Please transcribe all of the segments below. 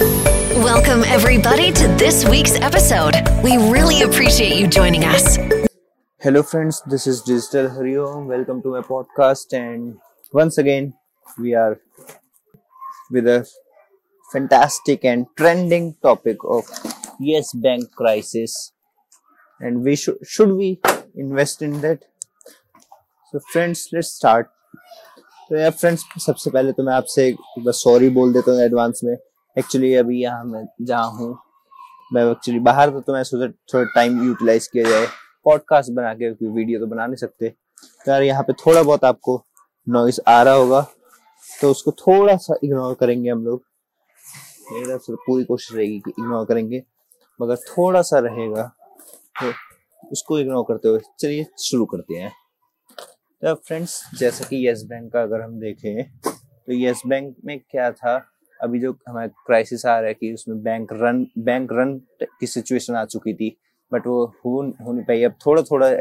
Welcome, everybody, to this week's episode. We really appreciate you joining us. Hello, friends. This is Digital Hariom. Welcome to my podcast. And once again, we are with a fantastic and trending topic of yes bank crisis and we should should we invest in that so friends let's start तो यार friends सबसे पहले तो मैं आपसे बस sorry बोल देता हूँ एडवांस में एक्चुअली अभी यहाँ मैं जहाँ हूँ, मैं एक्चुअली बाहर था तो मैं सोचा थोड़ा टाइम यूटिलाइज किया जाए। पॉडकास्ट बना के वीडियो तो बना नहीं सकते। तो यार यहाँ पे थोड़ा बहुत आपको नॉइस आ रहा होगा तो उसको थोड़ा सा इग्नोर करेंगे हम लोग। मेरी तरफ़ से पूरी कोशिश रहेगी कि इग्नोर करेंगे, मगर थोड़ा सा रहेगा तो उसको इग्नोर करते हुए चलिए शुरू करते हैं। तो फ्रेंड्स जैसा कि यस बैंक का अगर हम देखें तो यस बैंक में क्या था? अभी जो हमारा क्राइसिस आ रहा है कि उसमें बैंक रन बैंक रन की सिचुएशन आ चुकी थी बट वो हो नहीं पाई। अब थोड़ा थोड़ा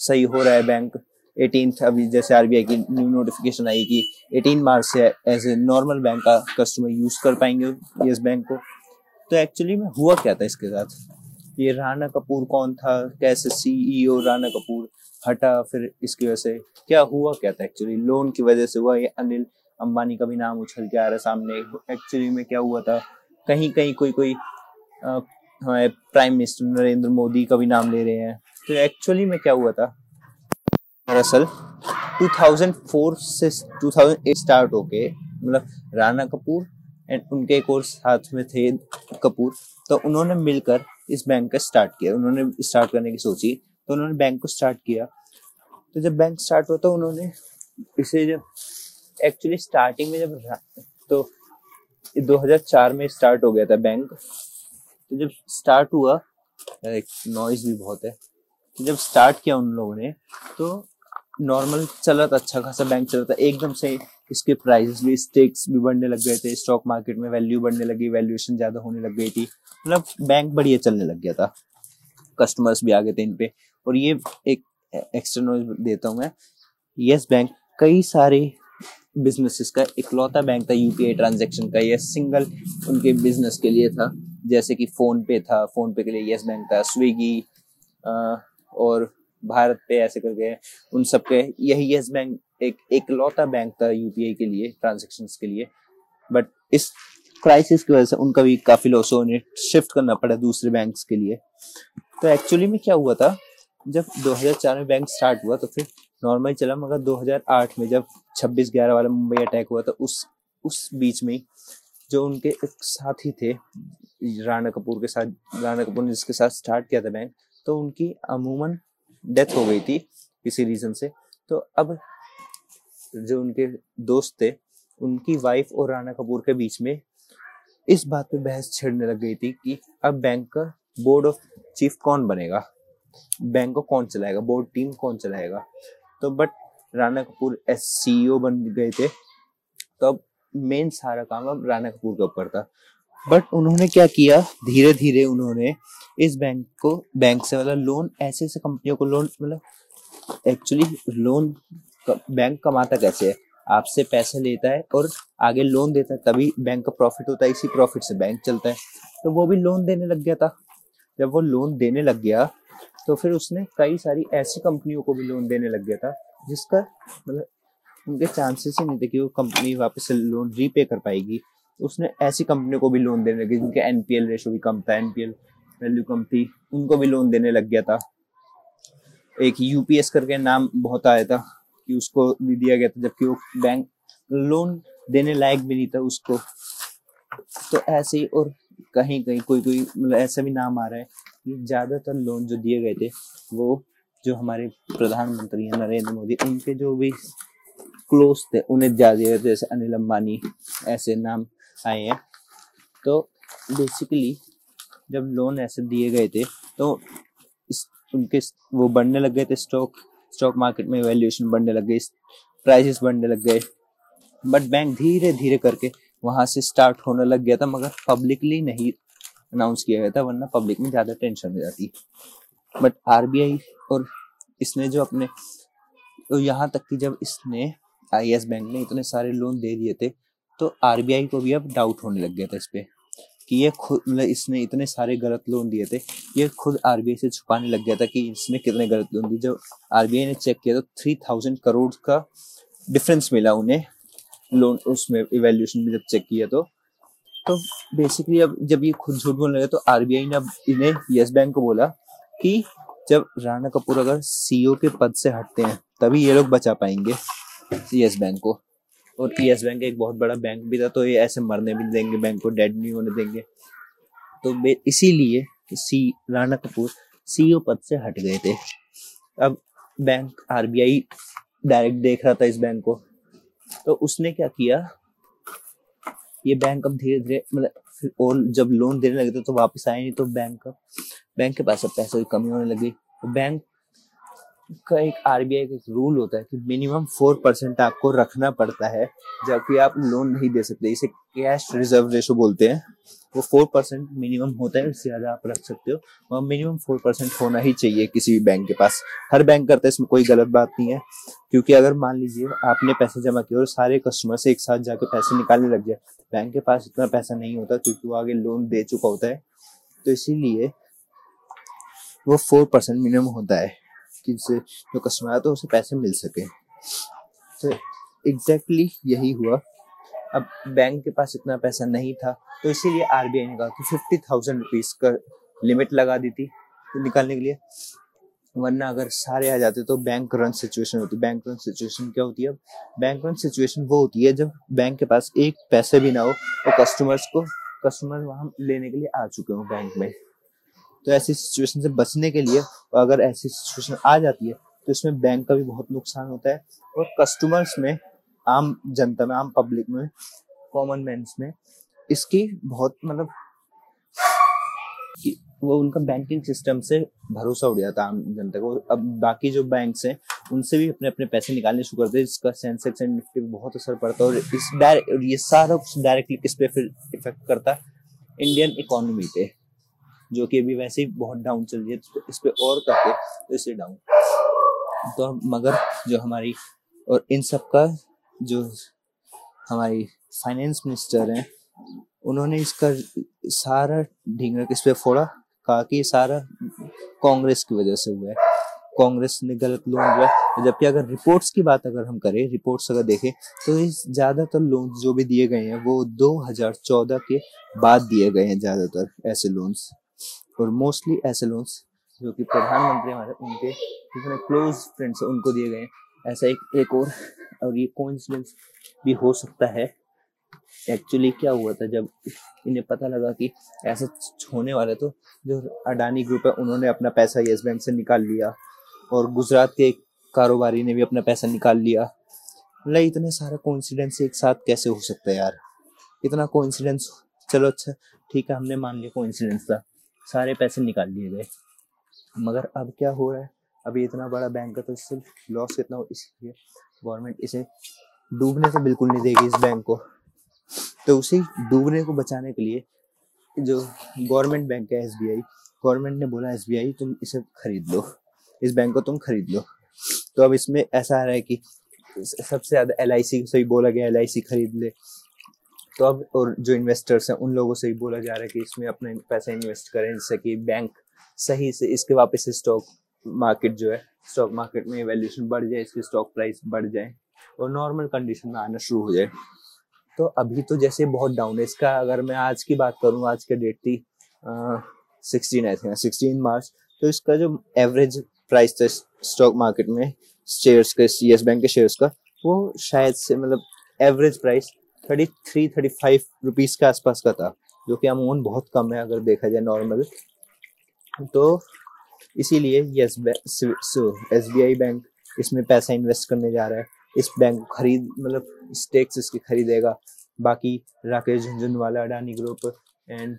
सही हो रहा है बैंक एटीन अभी जैसे आरबीआई की न्यू नोटिफिकेशन आई कि 18 मार्च से एज ए नॉर्मल बैंक का कस्टमर यूज़ कर पाएँगे यस बैंक को। तो एक्चुअली में हुआ क्या था इसके साथ? ये राणा कपूर कौन था? कैसे सीईओ e राणा कपूर हटा फिर इसकी वजह से क्या हुआ क्या था एक्चुअली लोन की वजह से हुआ ये अनिल अंबानी का भी नाम उछल के आ रहा है सामने। एक्चुअली में क्या हुआ था? कहीं कहीं कोई कोई हमारे प्राइम मिनिस्टर नरेंद्र मोदी का भी नाम ले रहे हैं। तो एक्चुअली में क्या हुआ था? दरअसल 2004 से 2008 स्टार्ट होके मतलब राणा कपूर एंड उनके एक और साथ में थे कपूर तो उन्होंने मिलकर इस बैंक का स्टार्ट किया। उन्होंने स्टार्ट करने की सोची तो उन्होंने बैंक को स्टार्ट किया। तो जब बैंक स्टार्ट हुआ तो उन्होंने इसे जब एक्चुअली स्टार्टिंग में जब तो 2004 में स्टार्ट हो गया था बैंक तो जब स्टार्ट हुआ एक नॉइज़ भी बहुत है तो जब स्टार्ट किया उन लोगों ने तो नॉर्मल चला था अच्छा खासा बैंक चला था, एकदम से इसके प्राइसेस भी स्टेक्स भी बढ़ने लग गए थे स्टॉक मार्केट में वैल्यू बढ़ने लगी वैल्यूएशन ज़्यादा होने लग गई थी मतलब बैंक बढ़िया चलने लग गया था। कस्टमर्स भी आ गए थे इन पे। और ये एक एक्सटर्नल देता हूँ मैं। यस बैंक कई सारे बिजनेसेस का, इकलौता बैंक था यूपीआई ट्रांजेक्शन का ये सिंगल उनके बिज़नेस के लिए था। जैसे कि फ़ोन पे था फ़ोन पे के लिए यस बैंक था स्विगी और भारत पे ऐसे करके उन सब के यही यस बैंक एक इकलौता बैंक था यूपीआई के लिए ट्रांजेक्शन के लिए। बट इस क्राइसिस की वजह से उनका भी काफ़ी लॉस हो उन्हें शिफ्ट करना पड़ा दूसरे बैंक्स के लिए। तो एक्चुअली में क्या हुआ था, जब 2004 में बैंक स्टार्ट हुआ तो फिर नॉर्मल चला, मगर 2008 में जब 26 ग्यारह वाला मुंबई अटैक हुआ तो उस उस बीच में जो उनके एक साथी थे, राणा कपूर के साथ, राणा कपूर ने जिसके साथ स्टार्ट किया था बैंक तो उनकी अमूमन डेथ हो गई थी किसी रीजन से। तो अब जो उनके दोस्त थे, उनकी वाइफ और राणा कपूर के बीच में इस बात पे बहस छिड़ने लग गई थी कि अब बैंक का बोर्ड ऑफ़ चीफ कौन बनेगा? बैंक को कौन चलाएगा? बोर्ड टीम कौन चलाएगा? तो but Rana Kapoor as CEO बन गए थे। तो अब मेन सारा काम अब राणा कपूर के ऊपर था। बट उन्होंने क्या किया? धीरे धीरे उन्होंने इस बैंक को बैंक से मतलब लोन ऐसे ऐसे कंपनियों को लोन मतलब एक्चुअली लोन बैंक कमाता कैसे है? आपसे पैसे लेता है और आगे लोन देता है, तभी बैंक का प्रॉफिट होता है, इसी प्रॉफिट से बैंक चलता है। तो वो भी लोन देने लग गया था। जब वो लोन देने लग गया तो फिर उसने कई सारी ऐसी कंपनियों को भी लोन देने लग गया था, जिसका मतलब उनके चांसेस ही नहीं थे कि वो कंपनी वापस लोन रीपे कर पाएगी। उसने ऐसी कंपनियों को भी लोन देने लगे, जिनके एनपीएल रेशो भी कम था एनपीएल वैल्यू कम थी, उनको भी लोन देने लग गया था। एक यूपीएस करके नाम बहुत आया था कि उसको भी दिया गया था, जबकि वो बैंक लोन देने लायक भी नहीं था उसको। तो ऐसे ही और कहीं कहीं कोई कोई मतलब ऐसा भी नाम आ रहा है ज़्यादातर लोन जो दिए गए थे, वो जो हमारे प्रधानमंत्री हैं, नरेंद्र मोदी, उनके जो भी क्लोज थे, उन्हें ज़्यादा दिए गए थे, जैसे अनिल अंबानी, ऐसे नाम आए हैं। तो बेसिकली जब लोन ऐसे दिए गए थे तो इस, उनके वो बढ़ने लग गए थे स्टॉक स्टॉक मार्केट में वैल्यूएशन बढ़ने लग गई प्राइसेस बढ़ने लग गए। बट बैंक धीरे धीरे करके वहाँ से स्टार्ट होने लग गया था, मगर पब्लिकली नहीं अनाउंस किया गया था, वरना पब्लिक में ज़्यादा टेंशन हो जाती। बट आरबीआई और इसने जो अपने तो यहाँ तक कि जब इसने आईएस बैंक ने इतने सारे लोन दे दिए थे तो आरबीआई को भी अब डाउट होने लग गया था इस पर कि ये खुद मतलब इसने इतने सारे गलत लोन दिए थे, ये खुद आरबीआई से छुपाने लग गया था कि इसने कितने गलत लोन दिए। जब आरबीआई ने चेक किया तो थ्री थाउज़ेंड करोड़ का डिफरेंस मिला उन्हें लोन उसमें इवेल्यूशन में जब चेक किया तो। तो बेसिकली अब जब ये खुद झूठ बोलने लगे तो आरबीआई ने अब इन्हें यस बैंक को बोला कि जब राणा कपूर अगर सीईओ के पद से हटते हैं, तभी ये लोग बचा पाएँगे यस बैंक को। और यस बैंक एक बहुत बड़ा बैंक भी था तो ये ऐसे मरने भी देंगे बैंक को डेड नहीं होने देंगे। तो इसीलिए सी राणा कपूर सीईओ पद से हट गए थे। अब बैंक आरबीआई डायरेक्ट देख रहा था इस बैंक को। तो उसने क्या किया? ये बैंक अब धीरे धीरे मतलब और जब लोन देने लगे थे तो वापस आए नहीं तो बैंक का बैंक के पास अब पैसों की कमी होने लगी। तो बैंक का एक आरबीआई का एक रूल होता है कि मिनिमम फोर परसेंट आपको रखना पड़ता है, जबकि आप लोन नहीं दे सकते। इसे कैश रिज़र्व रेशो बोलते हैं। वो फोर परसेंट मिनिमम होता है इससे ज़्यादा आप रख सकते हो। और मिनिमम फोर परसेंट होना ही चाहिए किसी भी बैंक के पास। हर बैंक करता है, इसमें कोई गलत बात नहीं है। क्योंकि अगर मान लीजिए, आपने पैसे जमा किए और सारे कस्टमर से एक साथ जाके पैसे निकालने लग जाए बैंक के पास इतना पैसा नहीं होता क्योंकि वो आगे लोन दे चुका होता है। तो इसीलिए वो फोर परसेंट मिनिमम होता है कि जो कस्टमर आया तो उसे पैसे मिल सके। तो एग्जैक्टली यही हुआ। अब बैंक के पास इतना पैसा नहीं था तो इसीलिए आरबीआई ने कहा कि फिफ्टी थाउज़ेंड रुपीज़ का लिमिट लगा दी थी निकालने के लिए। वरना अगर सारे आ जाते तो बैंक रन सिचुएशन होती। बैंक रन सिचुएशन क्या होती है बैंक रन सिचुएशन वो होती है जब बैंक के पास एक पैसे भी ना हो और कस्टमर्स को कस्टमर वहाँ लेने के लिए आ चुके हो बैंक में। तो ऐसी सिचुएशन से बचने के लिए और अगर ऐसी सिचुएशन आ जाती है तो इसमें बैंक का भी बहुत नुकसान होता है और कस्टमर्स में आम जनता में, आम पब्लिक में कॉमन मैन में, इसकी बहुत मतलब वो उनका बैंकिंग सिस्टम से भरोसा उड़ जाता आम जनता को। अब बाकी जो बैंक हैं, उनसे भी अपने अपने पैसे निकालने शुरू करते हैं जिसका सेंसेक्स एंड निफ्टी बहुत असर पड़ता है और इस डायरेक्ट ये सारा कुछ डायरेक्टली किस पे फिर इफ़ेक्ट करता इंडियन इकोनॉमी पे, जो कि अभी वैसे ही बहुत डाउन चल रही है तो इस पे और करके तो इसे डाउन तो मगर जो हमारी और इन सब का जो हमारी फाइनेंस मिनिस्टर हैं, उन्होंने इसका सारा ढींग इस पे फोड़ा, कहा कि सारा कांग्रेस की वजह से हुआ है। कांग्रेस ने गलत लोन दिया जबकि अगर रिपोर्ट्स की बात अगर हम करें रिपोर्ट्स अगर देखें तो इस ज़्यादातर लोन जो भी दिए गए हैं, वो 2014 के बाद दिए गए हैं ज़्यादातर ऐसे लोन्स और मोस्टली ऐसे लोन्स जो कि प्रधानमंत्री हमारे, उनके, जितने क्लोज फ्रेंड्स उनको दिए गए हैं। ऐसा एक एक और और ये कोइंसिडेंस भी हो सकता है। एक्चुअली क्या हुआ था जब इन्हें पता लगा कि ऐसा होने वाला तो जो अडानी ग्रुप है, उन्होंने अपना पैसा यस बैंक से निकाल लिया और गुजरात के कारोबारी ने भी अपना पैसा निकाल लिया। मतलब इतने सारे कोइंसिडेंस एक साथ कैसे हो सकता है यार? इतना कोइंसिडेंस चलो अच्छा ठीक है, हमने मान लिया कोइंसिडेंस था। सारे पैसे निकाल लिए गए। मगर अब क्या हो रहा है? अभी इतना बड़ा बैंक है तो इससे लॉस कितना हो, इसलिए गवर्नमेंट इसे डूबने से बिल्कुल नहीं देगी इस बैंक को। तो उसे डूबने को बचाने के लिए जो गवर्नमेंट बैंक है एसबीआई गवर्नमेंट ने बोला एसबीआई तुम इसे खरीद लो। इस बैंक को तुम खरीद लो। तो अब इसमें ऐसा आ रहा है कि सबसे ज़्यादा एल आई सी ही बोला गया LIC खरीद ले। तो अब और जो इन्वेस्टर्स हैं, उन लोगों से भी बोला जा रहा है कि इसमें अपने पैसे इन्वेस्ट करें, जिससे कि बैंक सही से इसके वापस स्टॉक मार्केट जो है स्टॉक मार्केट में वैल्यूशन बढ़ जाए, इसकी स्टॉक प्राइस बढ़ जाए और नॉर्मल कंडीशन में आना शुरू हो जाए। तो अभी तो जैसे बहुत डाउन है। इसका अगर मैं आज की बात करूँ, आज के डेट थी sixteen I think sixteen March तो इसका जो एवरेज प्राइस था स्टॉक मार्केट में शेयर्स का सी बैंक के शेयर्स का, वो शायद से मतलब average price thirty three thirty five rupees के आसपास का था, जो कि अमाउंट बहुत कम है, अगर देखा जाए नॉर्मल तो इसीलिए yes S B I bank इसमें पैसा इन्वेस्ट करने जा रहा है। इस बैंक को खरीद मतलब स्टेक्स इसके खरीदेगा। बाकी राकेश झुंझुनवाला अडानी ग्रुप एंड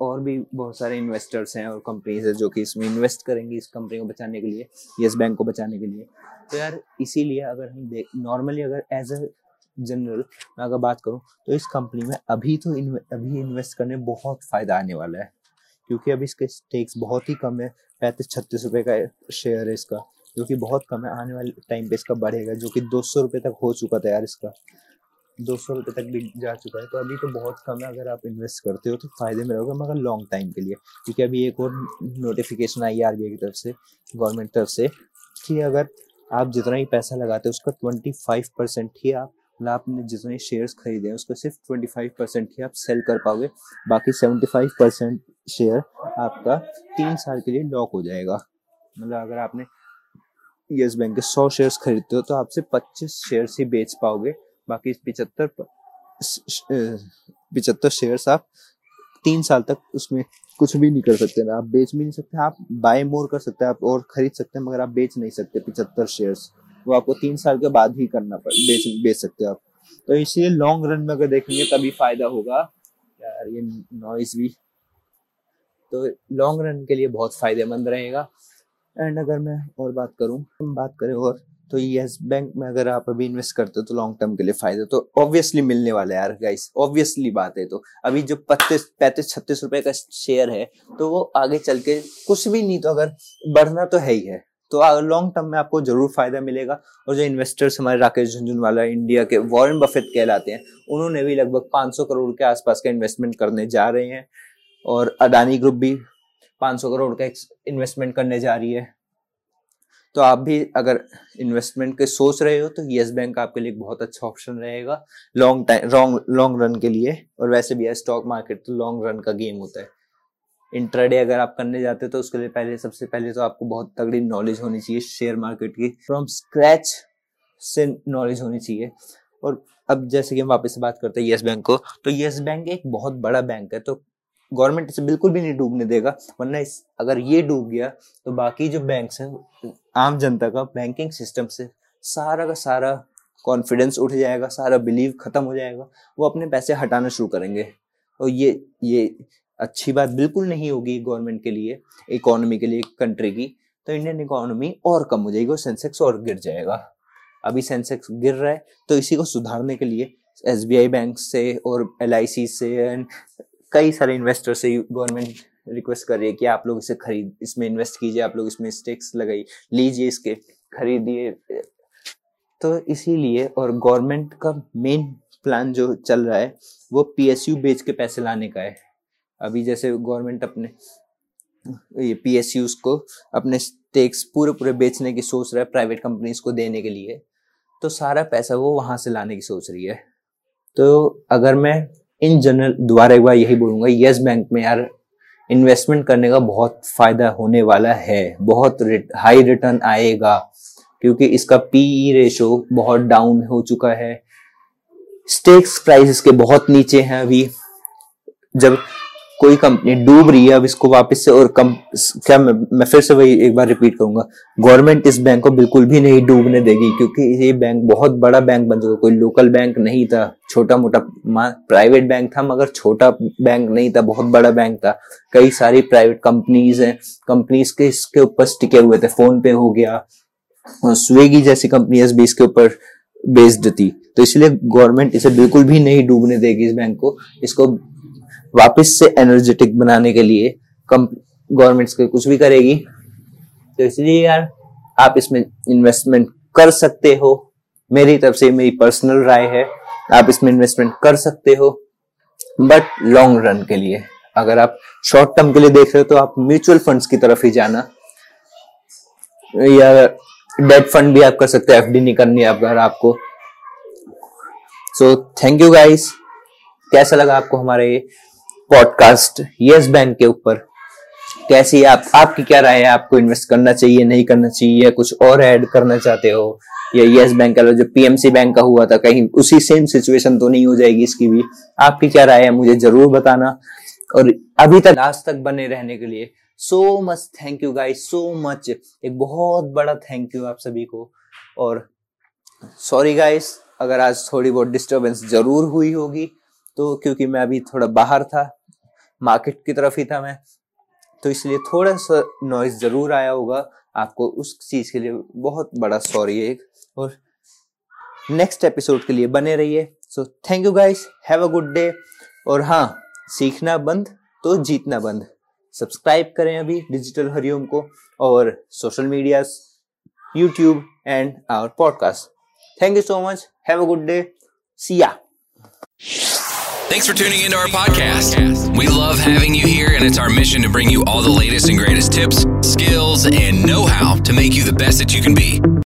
और भी बहुत सारे इन्वेस्टर्स हैं और कंपनीज़ है जो कि इसमें इन्वेस्ट करेंगी इस कंपनी को बचाने के लिए यस बैंक को बचाने के लिए। तो यार इसीलिए अगर हम देख नॉर्मली अगर एज अ जनरल मैं अगर बात करूँ तो इस कंपनी में अभी तो इन, अभी इन्वेस्ट करने बहुत फ़ायदा आने वाला है। क्योंकि अभी इसके स्टेक्स बहुत ही कम है। पैंतीस छत्तीस रुपये का शेयर है इसका, जो कि बहुत कम है। आने वाले टाइम पे इसका बढ़ेगा, जो कि दो सौ रुपये तक हो चुका था यार इसका। दो सौ रुपये तक भी जा चुका है। तो अभी तो बहुत कम है अगर आप इन्वेस्ट करते हो तो फ़ायदे में रहोगे, मगर लॉन्ग टाइम के लिए। क्योंकि अभी एक और नोटिफिकेशन आई है आरबीआई की तरफ़ से गवर्नमेंट तरफ़ से, कि अगर आप जितना ही पैसा लगाते हो, उसका ट्वेंटी फाइव परसेंट ही आप मतलब आपने जितने शेयर्स खरीदे हैं, उसका सिर्फ़ ट्वेंटी फाइव परसेंट ही आप सेल कर पाओगे। बाकी सेवेंटी फाइव परसेंट शेयर आपका तीन साल के लिए लॉक हो जाएगा। मतलब अगर आपने यस बैंक के सौ शेयर्स खरीदते हो तो आपसे पच्चीस शेयर ही बेच पाओगे। बाकी पिछहत्तर पिछहत्तर शेयर्स आप तीन साल तक उसमें कुछ भी नहीं कर सकते ना। आप बेच भी नहीं सकते, आप बाय मोर कर सकते हैं, आप और खरीद सकते हैं, मगर आप बेच नहीं सकते पिछहत्तर शेयर्स वो आपको तीन साल के बाद ही करना पड़, बेच बेच सकते हो आप। तो इसलिए लॉन्ग रन में अगर देखेंगे तभी फ़ायदा होगा। यार, ये नॉइज़ भी। तो लॉन्ग रन के लिए बहुत फ़ायदेमंद रहेगा। एंड अगर मैं और बात करूँ बात करें और तो यस बैंक में अगर आप अभी इन्वेस्ट करते हो तो लॉन्ग टर्म के लिए फ़ायदा। तो ऑब्वियसली मिलने वाला है यार गाइस ऑब्वियसली बात है तो। अभी जो पच्चीस, पैंतीस, छत्तीस रुपए का शेयर है तो वो आगे चल के कुछ भी नहीं तो अगर बढ़ना तो है ही है। तो लॉन्ग टर्म में आपको ज़रूर फ़ायदा मिलेगा। और जो इन्वेस्टर्स हमारे राकेश झुंझुनवाला इंडिया के वॉरेन बफेट कहलाते हैं, उन्होंने भी लगभग 500 करोड़ के आसपास का इन्वेस्टमेंट करने जा रहे हैं। और अदानी ग्रुप भी 500 करोड़ का इन्वेस्टमेंट करने जा रही है। तो आप भी अगर इन्वेस्टमेंट के सोच रहे हो तो यस बैंक आपके लिए बहुत अच्छा ऑप्शन रहेगा। Long time long long run के लिए। और वैसे भी स्टॉक मार्केट तो लॉन्ग रन का गेम होता है। इंट्राडे अगर आप करने जाते हो तो उसके लिए पहले, सबसे पहले तो आपको बहुत तगड़ी नॉलेज होनी चाहिए शेयर मार्केट की। फ्रॉम स्क्रैच से नॉलेज होनी चाहिए। और अब जैसे कि हम वापस से बात करते हैं येस बैंक को तो येस बैंक एक बहुत बड़ा बैंक है तो गवर्नमेंट इसे बिल्कुल भी नहीं डूबने देगा। वरना इस, अगर ये डूब गया तो बाकी जो बैंक हैं, आम जनता का बैंकिंग सिस्टम से सारा का सारा कॉन्फिडेंस उठ जाएगा, सारा बिलीव खत्म हो जाएगा। वो अपने पैसे हटाना शुरू करेंगे। और ये ये अच्छी बात बिल्कुल नहीं होगी गवर्नमेंट के लिए इकोनॉमी के लिए कंट्री की तो इंडियन इकोनॉमी और कम हो जाएगी और सेंसेक्स और गिर जाएगा। अभी सेंसेक्स गिर रहा है तो इसी को सुधारने के लिए एसबीआई बैंक से और एलआईसी से एंड कई सारे इन्वेस्टर से गवर्नमेंट रिक्वेस्ट कर रही है कि आप लोग इसे खरीद, इसमें इन्वेस्ट कीजिए, आप लोग इसमें स्टेक्स लगाई लीजिए इसके, खरीदिए। तो इसीलिए और गवर्नमेंट का मेन प्लान जो चल रहा है, वो पीएसयू बेच के पैसे लाने का है। अभी जैसे गवर्नमेंट अपने, ये पी को अपने स्टेक्स पूरे पूरे बेचने की सोच रहा है प्राइवेट कंपनीज़ को देने के लिए तो सारा पैसा वो वहाँ से लाने की सोच रही है। तो अगर मैं इन जनरल दोबारा एक बार यही बोलूँगा यस बैंक में यार इन्वेस्टमेंट करने का बहुत फ़ायदा होने वाला है, बहुत हाई रिटर्न आएगा, क्योंकि इसका पीई रेशो e बहुत डाउन हो चुका है। स्टेक्स प्राइसेस के बहुत नीचे हैं अभी। जब कोई कंपनी डूब रही है अब इसको वापस से और कम क्या मैं, मैं फिर से वही एक बार रिपीट करूँगा। गवर्नमेंट इस बैंक को बिल्कुल भी नहीं डूबने देगी क्योंकि ये बैंक बहुत बड़ा बैंक बन चुका कोई लोकल बैंक नहीं था छोटा मोटा प्राइवेट बैंक था मगर छोटा बैंक नहीं था बहुत बड़ा बैंक था। कई सारी प्राइवेट कंपनीज़ हैं कंपनीज़ के इसके ऊपर टिके हुए थे। फ़ोन पे हो गया स्विगी जैसी कंपनी भी इसके ऊपर बेस्ड थी। तो इसलिए गवर्नमेंट इसे बिल्कुल भी नहीं डूबने देगी इस बैंक को। इसको वापस से एनर्जेटिक बनाने के लिए गवर्नमेंट्स कुछ भी करेगी। तो इसलिए यार, आप इसमें इन्वेस्टमेंट कर सकते हो। मेरी तरफ़ से मेरी पर्सनल राय है, आप इसमें इन्वेस्टमेंट कर सकते हो बट लॉन्ग रन के लिए। अगर आप शॉर्ट टर्म के लिए देख रहे हो तो आप म्यूचुअल फंड्स की तरफ़ ही जाना। या डेट फंड भी आप कर सकते हो एफडी नहीं करनी है अगर आपको। सो थैंक यू गाइस कैसा लगा आपको हमारे पॉडकास्ट यस बैंक के ऊपर। कैसी आप? आपकी क्या राय है? आपको इन्वेस्ट करना चाहिए, नहीं करना चाहिए, या कुछ और ऐड करना चाहते हो? या यस बैंक का जो पीएमसी बैंक का हुआ था, कहीं उसी सेम सिचुएशन तो नहीं हो जाएगी इसकी भी। आपकी क्या राय है? मुझे ज़रूर बताना। और अभी तक आज तक बने रहने के लिए so much thank you guys so much एक बहुत बड़ा थैंक यू आप सभी को। और सॉरी गाइस अगर आज थोड़ी बहुत डिस्टरबेंस ज़रूर हुई होगी तो क्योंकि मैं अभी थोड़ा बाहर था मार्केट की तरफ़ ही था मैं। तो इसलिए थोड़ा सा नॉइज़ ज़रूर आया होगा आपको उस चीज़ के लिए। बहुत बड़ा सॉरी है और नेक्स्ट एपिसोड के लिए बने रहिए। So thank you guys have a good day और हाँ सीखना बंद तो जीतना बंद। सब्सक्राइब करें अभी डिजिटल हरिओम को और social media YouTube and our podcast thank you so much have a good day Siya Thanks for tuning into our podcast. We love having you here, and it's our mission to bring you all the latest and greatest tips, skills, and know how to make you the best that you can be.